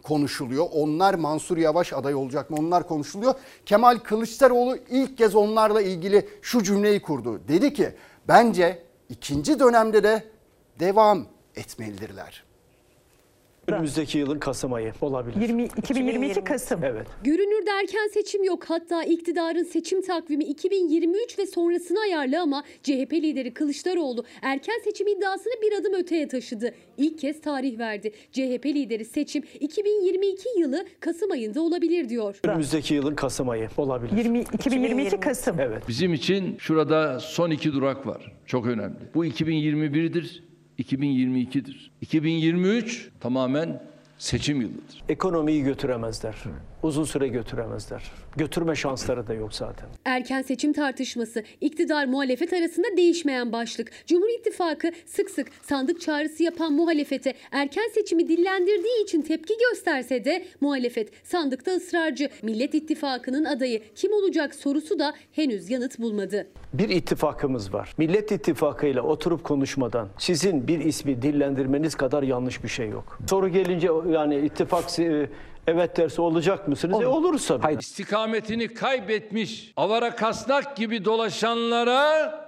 konuşuluyor. Onlar Mansur Yavaş aday olacak mı? Onlar konuşuluyor. Kemal Kılıçdaroğlu ilk kez onlarla ilgili şu cümleyi kurdu. Dedi ki bence ikinci dönemde de devam etmelidirler. Önümüzdeki yılın Kasım ayı olabilir. 20, 2022 Kasım. Evet. Görünürde erken seçim yok. Hatta iktidarın seçim takvimi 2023 ve sonrasını ayarlı ama CHP lideri Kılıçdaroğlu erken seçim iddiasını bir adım öteye taşıdı. İlk kez tarih verdi. CHP lideri seçim 2022 yılı Kasım ayında olabilir diyor. Önümüzdeki yılın Kasım ayı olabilir. 20, 2022 Kasım. Evet. Bizim için şurada son iki durak var. Çok önemli. Bu 2021'dir, 2022'dir. 2023 tamamen seçim yılıdır. Ekonomiyi götüremezler. Uzun süre götüremezler. Götürme şansları da yok zaten. Erken seçim tartışması iktidar muhalefet arasında değişmeyen başlık. Cumhur İttifakı sık sık sandık çağrısı yapan muhalefete erken seçimi dillendirdiği için tepki gösterse de muhalefet sandıkta ısrarcı. Millet İttifakı'nın adayı kim olacak sorusu da henüz yanıt bulmadı. Bir ittifakımız var. Millet İttifakı ile oturup konuşmadan sizin bir ismi dillendirmeniz kadar yanlış bir şey yok. Soru gelince yani ittifak e, evet derse olacak mısınız? E oluruz tabii. İstikametini kaybetmiş, avara kasnak gibi dolaşanlara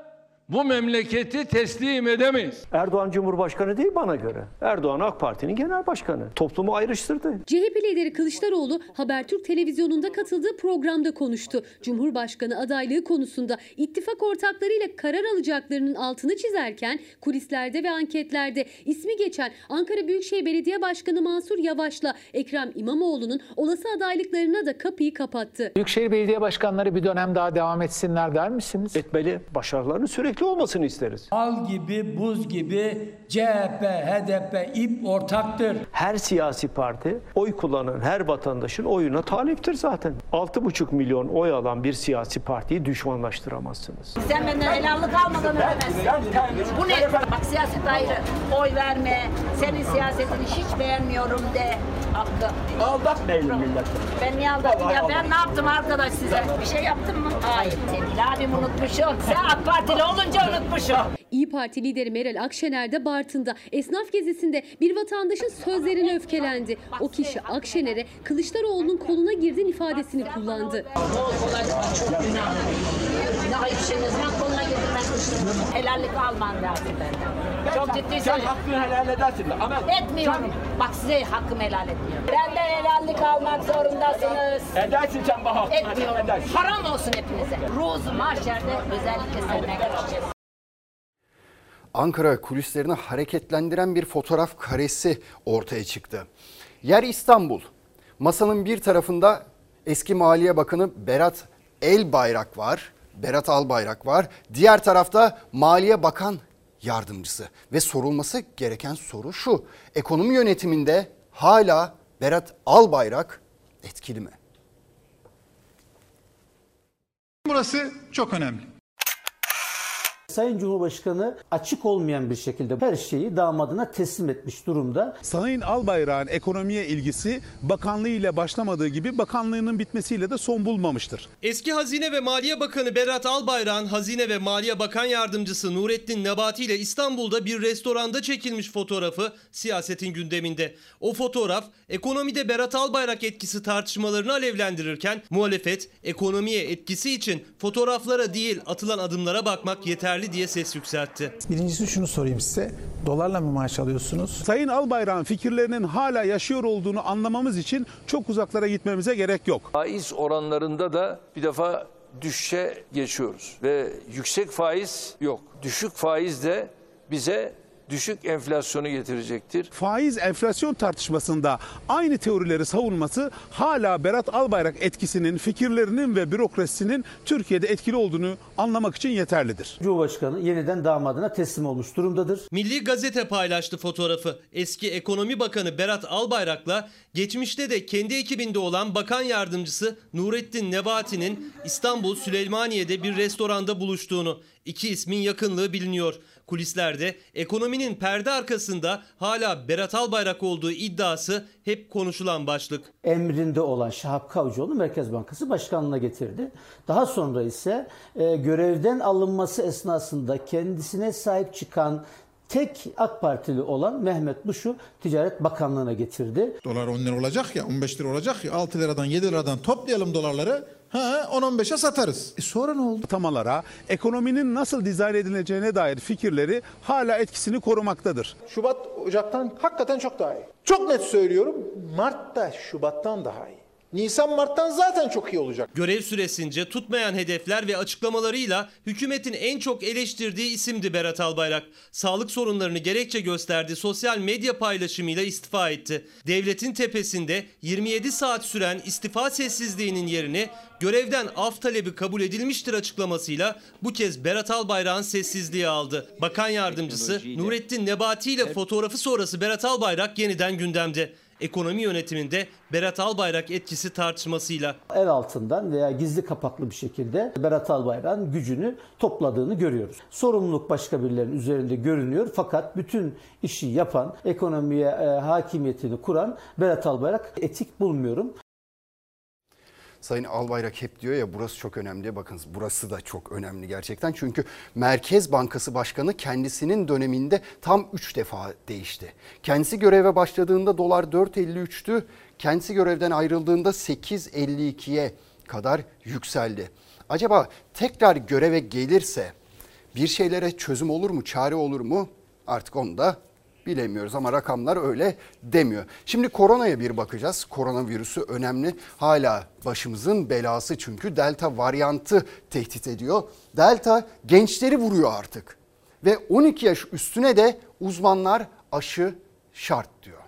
bu memleketi teslim edemeyiz. Erdoğan Cumhurbaşkanı değil bana göre. Erdoğan AK Parti'nin genel başkanı. Toplumu ayrıştırdı. CHP lideri Kılıçdaroğlu Habertürk televizyonunda katıldığı programda konuştu. Cumhurbaşkanı adaylığı konusunda ittifak ortaklarıyla karar alacaklarının altını çizerken kulislerde ve anketlerde ismi geçen Ankara Büyükşehir Belediye Başkanı Mansur Yavaş'la Ekrem İmamoğlu'nun olası adaylıklarına da kapıyı kapattı. Büyükşehir Belediye Başkanları bir dönem daha devam etsinler der misiniz? Etmeli. Başarılarını sürekli olmasını isteriz. Al gibi, buz gibi CHP, HDP, İP ortaktır. Her siyasi parti oy kullanan her vatandaşın oyuna taliptir zaten. 6,5 milyon oy alan bir siyasi partiyi düşmanlaştıramazsınız. Sen benden helallik almadan ödemezsin. Bu ne? Bak siyaset ayrı. Oy verme. Senin siyasetini hiç beğenmiyorum de. Hakkı. Aldatmayın milleti. Ben niye aldattım ya? Ben ne yaptım arkadaş size? Bir şey yaptım mı? Hayır. Sevgili abim unutmuşum. Sen AK Partili olunca unutmuşum. İyi Parti lideri Meral Akşener de Bartın'da esnaf gezisinde bir vatandaşın sözlerine öfkelendi. O kişi Akşener'e Kılıçdaroğlu'nun koluna girdin ifadesini kullandı. Çok günah. Günah işiniz ne koluna getirmek Helallik alman lazım benden. Çok ciddi Sen söylüyorum. hakkını helal edersin de ama Etmiyorum. Bak size hakkım helal etmiyorum. Benden helallik almak zorundasınız. edersin sen bana Etmiyorum. edersin. Haram olsun hepinize. Ruzu mahşerde özellikle görüşeceğiz. Ankara kulislerini hareketlendiren bir fotoğraf karesi ortaya çıktı. Yer İstanbul. Masanın bir tarafında eski Maliye Bakanı Berat Elbayrak var. Berat Albayrak var. Diğer tarafta Maliye Bakan Yardımcısı. Ve sorulması gereken soru şu. Ekonomi yönetiminde hala Berat Albayrak etkili mi? Burası çok önemli. Sayın Cumhurbaşkanı açık olmayan bir şekilde her şeyi damadına teslim etmiş durumda. Sayın Albayrak'ın ekonomiye ilgisi bakanlığı ile başlamadığı gibi bakanlığının bitmesiyle de son bulmamıştır. Eski Hazine ve Maliye Bakanı Berat Albayrak'ın Hazine ve Maliye Bakan Yardımcısı Nurettin Nebati ile İstanbul'da bir restoranda çekilmiş fotoğrafı siyasetin gündeminde. O fotoğraf ekonomide Berat Albayrak etkisi tartışmalarını alevlendirirken muhalefet ekonomiye etkisi için fotoğraflara değil atılan adımlara bakmak yeterli diye ses yükseltti. Birincisi şunu sorayım size. Dolarla mı maaş alıyorsunuz? Sayın Albayrak'ın fikirlerinin hala yaşıyor olduğunu anlamamız için çok uzaklara gitmemize gerek yok. Faiz oranlarında da bir defa düşüşe geçiyoruz ve yüksek faiz yok. Düşük faiz de bize düşük enflasyonu getirecektir. Faiz enflasyon tartışmasında aynı teorileri savunması hala Berat Albayrak etkisinin, fikirlerinin ve bürokrasisinin Türkiye'de etkili olduğunu anlamak için yeterlidir. Cumhurbaşkanı yeniden damadına teslim olmuş durumdadır. Milli Gazete paylaştı fotoğrafı. Eski Ekonomi Bakanı Berat Albayrak'la geçmişte de kendi ekibinde olan bakan yardımcısı Nurettin Nebati'nin İstanbul Süleymaniye'de bir restoranda buluştuğunu, iki ismin yakınlığı biliniyor. Kulislerde ekonominin perde arkasında hala Berat Albayrak olduğu iddiası hep konuşulan başlık. Emrinde olan Şahap Kavcıoğlu Merkez Bankası Başkanlığı'na getirdi. Daha sonra ise e, görevden alınması esnasında kendisine sahip çıkan tek AK Partili olan Mehmet Muş'u Ticaret Bakanlığı'na getirdi. Dolar 10 lira olacak ya 15 lira olacak ya 6 liradan 7 liradan toplayalım dolarları. Ha 10-15'e satarız. E sonra ne oldu? Tamalara ekonominin nasıl dizayn edileceğine dair fikirleri hala etkisini korumaktadır. Şubat Ocak'tan hakikaten çok daha iyi. Çok net söylüyorum. Mart da Şubat'tan daha iyi. Nisan Mart'tan zaten çok iyi olacak. Görev süresince tutmayan hedefler ve açıklamalarıyla hükümetin en çok eleştirdiği isimdi Berat Albayrak. Sağlık sorunlarını gerekçe gösterdi, sosyal medya paylaşımıyla istifa etti. Devletin tepesinde 27 saat süren istifa sessizliğinin yerini görevden af talebi kabul edilmiştir açıklamasıyla bu kez Berat Albayrak'ın sessizliği aldı. Bakan yardımcısı Nurettin Nebati ile fotoğrafı sonrası Berat Albayrak yeniden gündemde. Ekonomi yönetiminde Berat Albayrak etkisi tartışmasıyla. El altından veya gizli kapaklı bir şekilde Berat Albayrak'ın gücünü topladığını görüyoruz. Sorumluluk başka birilerinin üzerinde görünüyor fakat bütün işi yapan, ekonomiye e, hakimiyetini kuran Berat Albayrak etik bulmuyorum. Sayın Albayrak hep diyor ya burası çok önemli. Bakın burası da çok önemli gerçekten. Çünkü Merkez Bankası Başkanı kendisinin döneminde tam 3 defa değişti. Kendisi göreve başladığında dolar 4.53'tü. Kendisi görevden ayrıldığında 8.52'ye kadar yükseldi. Acaba tekrar göreve gelirse bir şeylere çözüm olur mu, çare olur mu? Artık onu da bilemiyoruz ama rakamlar öyle demiyor. Şimdi koronaya bir bakacağız. Koronavirüsü önemli. Hala başımızın belası çünkü delta varyantı tehdit ediyor. Delta gençleri vuruyor artık. Ve 12 yaş üstüne de uzmanlar aşı şart diyor.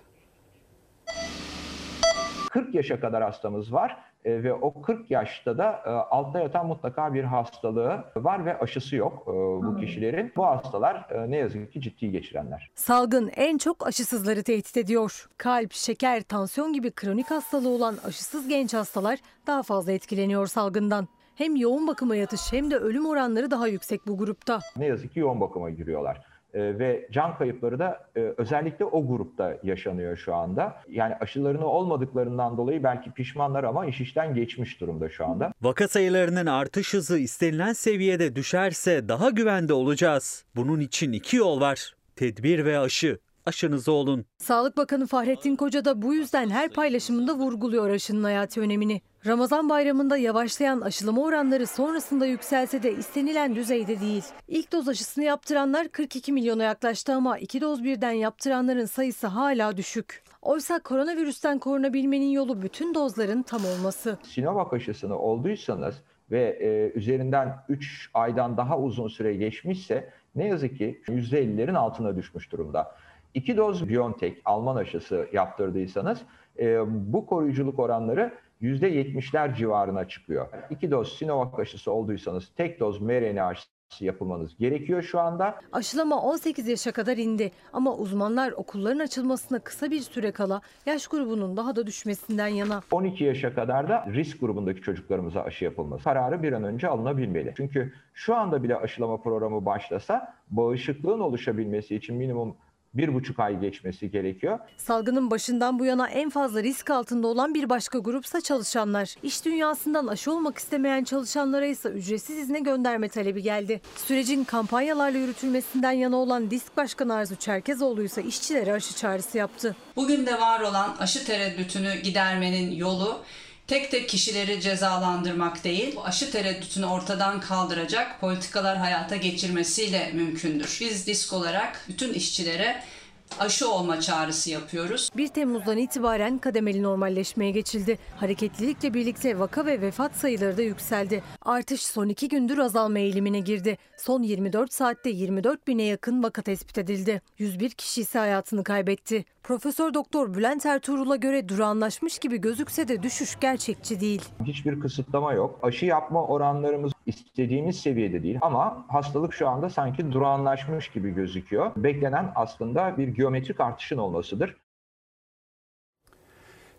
40 yaşa kadar hastamız var e, ve o 40 yaşta da e, altta yatan mutlaka bir hastalığı var ve aşısı yok e, bu kişilerin. Bu hastalar e, ne yazık ki ciddi geçirenler. Salgın en çok aşısızları tehdit ediyor. Kalp, şeker, tansiyon gibi kronik hastalığı olan aşısız genç hastalar daha fazla etkileniyor salgından. Hem yoğun bakıma yatış hem de ölüm oranları daha yüksek bu grupta. Ne yazık ki yoğun bakıma giriyorlar. E, ve can kayıpları da e, özellikle o grupta yaşanıyor şu anda. Yani aşılarını olmadıklarından dolayı belki pişmanlar ama iş işten geçmiş durumda şu anda. Vaka sayılarının artış hızı istenilen seviyede düşerse daha güvende olacağız. Bunun için iki yol var. Tedbir ve aşı. Aşınızı olun. Sağlık Bakanı Fahrettin Koca da bu yüzden her paylaşımında vurguluyor aşının hayati önemini. Ramazan bayramında yavaşlayan aşılama oranları sonrasında yükselse de istenilen düzeyde değil. İlk doz aşısını yaptıranlar 42 milyona yaklaştı ama iki doz birden yaptıranların sayısı hala düşük. Oysa koronavirüsten korunabilmenin yolu bütün dozların tam olması. Sinovac aşısını olduysanız ve e, üzerinden 3 aydan daha uzun süre geçmişse ne yazık ki %50'lerin altına düşmüş durumda. İki doz BioNTech Alman aşısı yaptırdıysanız e, bu koruyuculuk oranları %70'ler civarına çıkıyor. İki doz Sinovac aşısı olduysanız tek doz mRNA aşısı yapılmanız gerekiyor şu anda. Aşılama 18 yaşa kadar indi ama uzmanlar okulların açılmasına kısa bir süre kala yaş grubunun daha da düşmesinden yana. 12 yaşa kadar da risk grubundaki çocuklarımıza aşı yapılması kararı bir an önce alınabilmeli. Çünkü şu anda bile aşılama programı başlasa bağışıklığın oluşabilmesi için minimum bir buçuk ay geçmesi gerekiyor. Salgının başından bu yana en fazla risk altında olan bir başka grupsa çalışanlar. İş dünyasından aşı olmak istemeyen çalışanlara ise ücretsiz izne gönderme talebi geldi. Sürecin kampanyalarla yürütülmesinden yana olan Disk Başkanı Arzu Çerkezoğlu ise işçilere aşı çağrısı yaptı. Bugün de var olan aşı tereddütünü gidermenin yolu tek tek kişileri cezalandırmak değil, aşı tereddütünü ortadan kaldıracak politikalar hayata geçirmesiyle mümkündür. Biz disk olarak bütün işçilere aşı olma çağrısı yapıyoruz. 1 Temmuz'dan itibaren kademeli normalleşmeye geçildi. Hareketlilikle birlikte vaka ve vefat sayıları da yükseldi. Artış son iki gündür azalma eğilimine girdi. Son 24 saatte 24 bine yakın vaka tespit edildi. 101 kişi ise hayatını kaybetti. Profesör Doktor Bülent Ertuğrul'a göre durağanlaşmış gibi gözükse de düşüş gerçekçi değil. Hiçbir kısıtlama yok. Aşı yapma oranlarımız istediğimiz seviyede değil ama hastalık şu anda sanki durağanlaşmış gibi gözüküyor. Beklenen aslında bir geometrik artışın olmasıdır.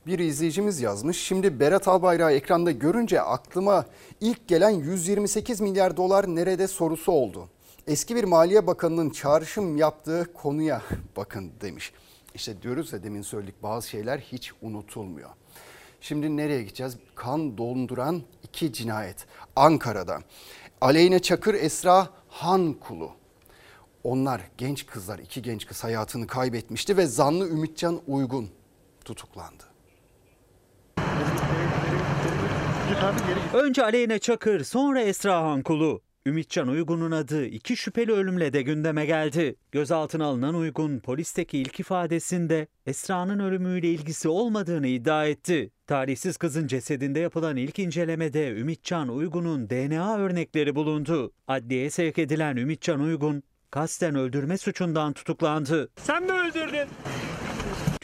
Bir izleyicimiz yazmış. Şimdi Berat Albayrak'ı ekranda görünce aklıma ilk gelen 128 milyar dolar nerede sorusu oldu. Eski bir Maliye Bakanı'nın çağrışım yaptığı konuya bakın demiş. İşte diyoruz ya demin söyledik bazı şeyler hiç unutulmuyor. Şimdi nereye gideceğiz? Kan donduran iki cinayet. Ankara'da. Aleyne Çakır, Esra Hankulu. Onlar genç kızlar, iki genç kız hayatını kaybetmişti ve zanlı Ümitcan Uygun tutuklandı. Önce Aleyna Çakır, sonra Esra Hankulu. Ümitcan Uygun'un adı iki şüpheli ölümle de gündeme geldi. Gözaltına alınan Uygun polisteki ilk ifadesinde Esra'nın ölümüyle ilgisi olmadığını iddia etti. Tarihsiz kızın cesedinde yapılan ilk incelemede Ümitcan Uygun'un DNA örnekleri bulundu. Adliyeye sevk edilen Ümitcan Uygun kasten öldürme suçundan tutuklandı. Sen mi öldürdün?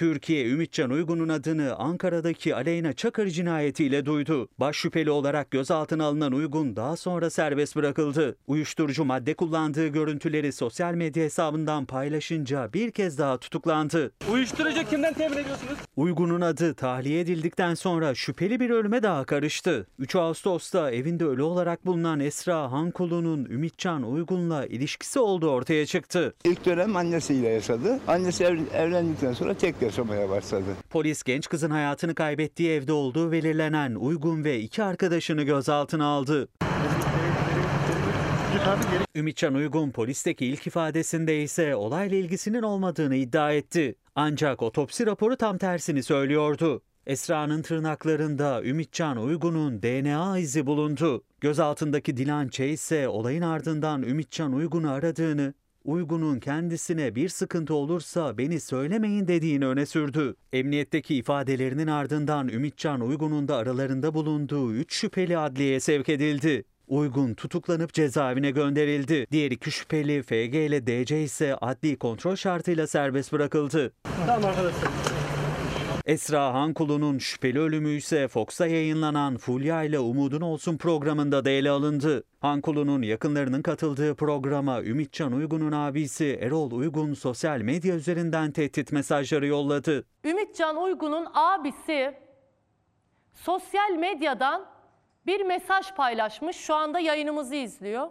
Türkiye Ümitcan Uygun'un adını Ankara'daki Aleyna Çakır cinayetiyle duydu. Baş şüpheli olarak gözaltına alınan Uygun daha sonra serbest bırakıldı. Uyuşturucu madde kullandığı görüntüleri sosyal medya hesabından paylaşınca bir kez daha tutuklandı. Uyuşturucu kimden temin ediyorsunuz? Uygun'un adı tahliye edildikten sonra şüpheli bir ölüme daha karıştı. 3 Ağustos'ta evinde ölü olarak bulunan Esra Hankulu'nun Ümitcan Uygun'la ilişkisi olduğu ortaya çıktı. İlk dönem annesiyle yaşadı. Annesi ev- evlendikten sonra tek yaşamaya başladı. Polis genç kızın hayatını kaybettiği evde olduğu belirlenen Uygun ve iki arkadaşını gözaltına aldı. Ümitcan Uygun polisteki ilk ifadesinde ise olayla ilgisinin olmadığını iddia etti. Ancak otopsi raporu tam tersini söylüyordu. Esra'nın tırnaklarında Ümitcan Uygun'un DNA izi bulundu. Gözaltındaki Dilan Ç ise olayın ardından Ümitcan Uygun'u aradığını, Uygun'un kendisine bir sıkıntı olursa beni söylemeyin dediğini öne sürdü. Emniyetteki ifadelerinin ardından Ümitcan Uygun'un da aralarında bulunduğu 3 şüpheli adliyeye sevk edildi. Uygun tutuklanıp cezaevine gönderildi. Diğer iki şüpheli FG ile DC ise adli kontrol şartıyla serbest bırakıldı. Tamam arkadaşlar. Esra Hankulu'nun şüpheli ölümü ise Fox'ta yayınlanan Fulya ile Umudun Olsun programında da ele alındı. Hankulu'nun yakınlarının katıldığı programa Ümitcan Uygun'un abisi Erol Uygun sosyal medya üzerinden tehdit mesajları yolladı. Ümitcan Uygun'un abisi sosyal medyadan bir mesaj paylaşmış. Şu anda yayınımızı izliyor.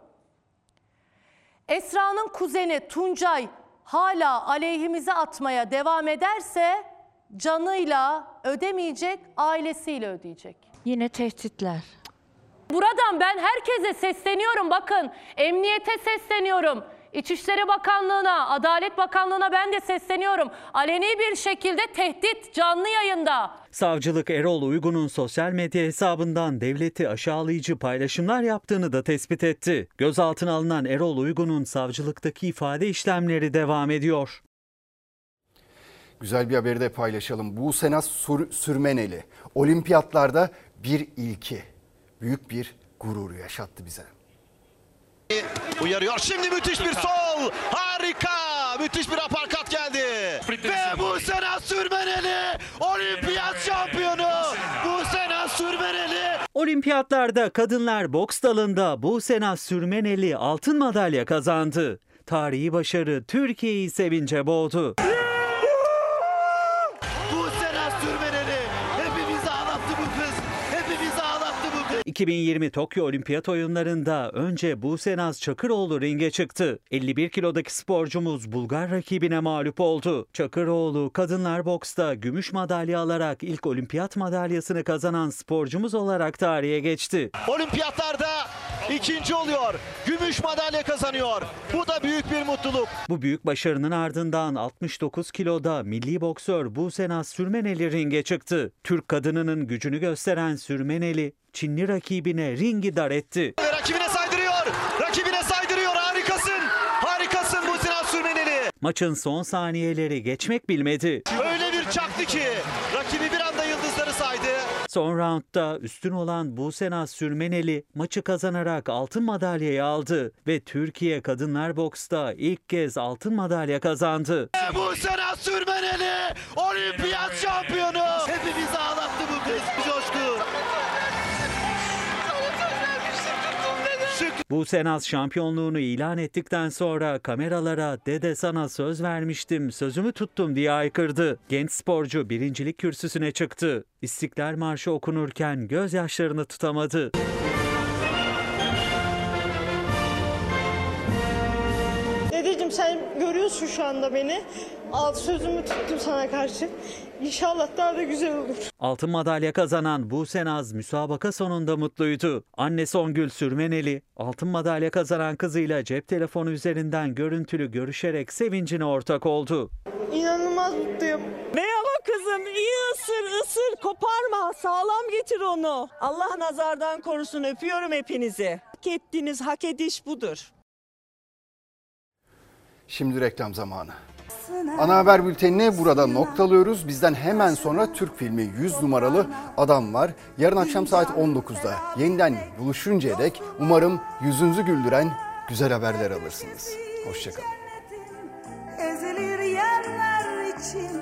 Esra'nın kuzeni Tuncay hala aleyhimize atmaya devam ederse canıyla ödemeyecek, ailesiyle ödeyecek. Yine tehditler. Buradan ben herkese sesleniyorum bakın. Emniyete sesleniyorum. İçişleri Bakanlığı'na, Adalet Bakanlığı'na ben de sesleniyorum. Aleni bir şekilde tehdit canlı yayında. Savcılık Erol Uygun'un sosyal medya hesabından devleti aşağılayıcı paylaşımlar yaptığını da tespit etti. Gözaltına alınan Erol Uygun'un savcılıktaki ifade işlemleri devam ediyor. Güzel bir haberi de paylaşalım. Bu Senat Sur Sürmeneli olimpiyatlarda bir ilki, büyük bir gurur yaşattı bize. Uyarıyor. Şimdi müthiş bir sol. Harika. Müthiş bir aparkat geldi. Ve bu sene Sürmeneli olimpiyat şampiyonu. Bu sene Sürmeneli. Olimpiyatlarda kadınlar boks dalında Buse Sürmeneli altın madalya kazandı. Tarihi başarı Türkiye'yi sevince boğdu. 2020 Tokyo Olimpiyat Oyunları'nda önce Buse Naz Çakıroğlu ringe çıktı. 51 kilodaki sporcumuz Bulgar rakibine mağlup oldu. Çakıroğlu kadınlar boksta gümüş madalya alarak ilk olimpiyat madalyasını kazanan sporcumuz olarak tarihe geçti. Olimpiyatlarda ikinci oluyor. Gümüş madalya kazanıyor. Bu da büyük bir mutluluk. Bu büyük başarının ardından 69 kiloda milli boksör Buse Sürmeneli ringe çıktı. Türk kadınının gücünü gösteren Sürmeneli, Çinli rakibine ringi dar etti. Rakibine saydırıyor. Rakibine saydırıyor. Harikasın. Harikasın bu Sinan Sürmeneli. Maçın son saniyeleri geçmek bilmedi. Öyle bir çaktı ki Son roundda üstün olan Buse Naz Sürmeneli maçı kazanarak altın madalyayı aldı ve Türkiye kadınlar boksta ilk kez altın madalya kazandı. Bu sene Sürmeneli olimpiyat şampiyonu. Hepimizi ağlattı Buse Naz şampiyonluğunu ilan ettikten sonra kameralara dede sana söz vermiştim sözümü tuttum diye aykırdı. Genç sporcu birincilik kürsüsüne çıktı. İstiklal Marşı okunurken gözyaşlarını tutamadı. Görüyorsun şu anda beni. Al sözümü tuttum sana karşı. İnşallah daha da güzel olur. Altın madalya kazanan Buse Naz müsabaka sonunda mutluydu. Anne Songül Sürmeneli altın madalya kazanan kızıyla cep telefonu üzerinden görüntülü görüşerek sevincine ortak oldu. İnanılmaz mutluyum. Merhaba kızım iyi ısır ısır koparma sağlam getir onu. Allah nazardan korusun öpüyorum hepinizi. Hak ettiğiniz hak ediş budur. Şimdi reklam zamanı. Ana haber bültenini burada noktalıyoruz. Bizden hemen sonra Türk filmi 100 numaralı Adam var. Yarın akşam saat 19'da yeniden buluşuncaya dek umarım yüzünüzü güldüren güzel haberler alırsınız. Hoşçakalın. ezilir yerler için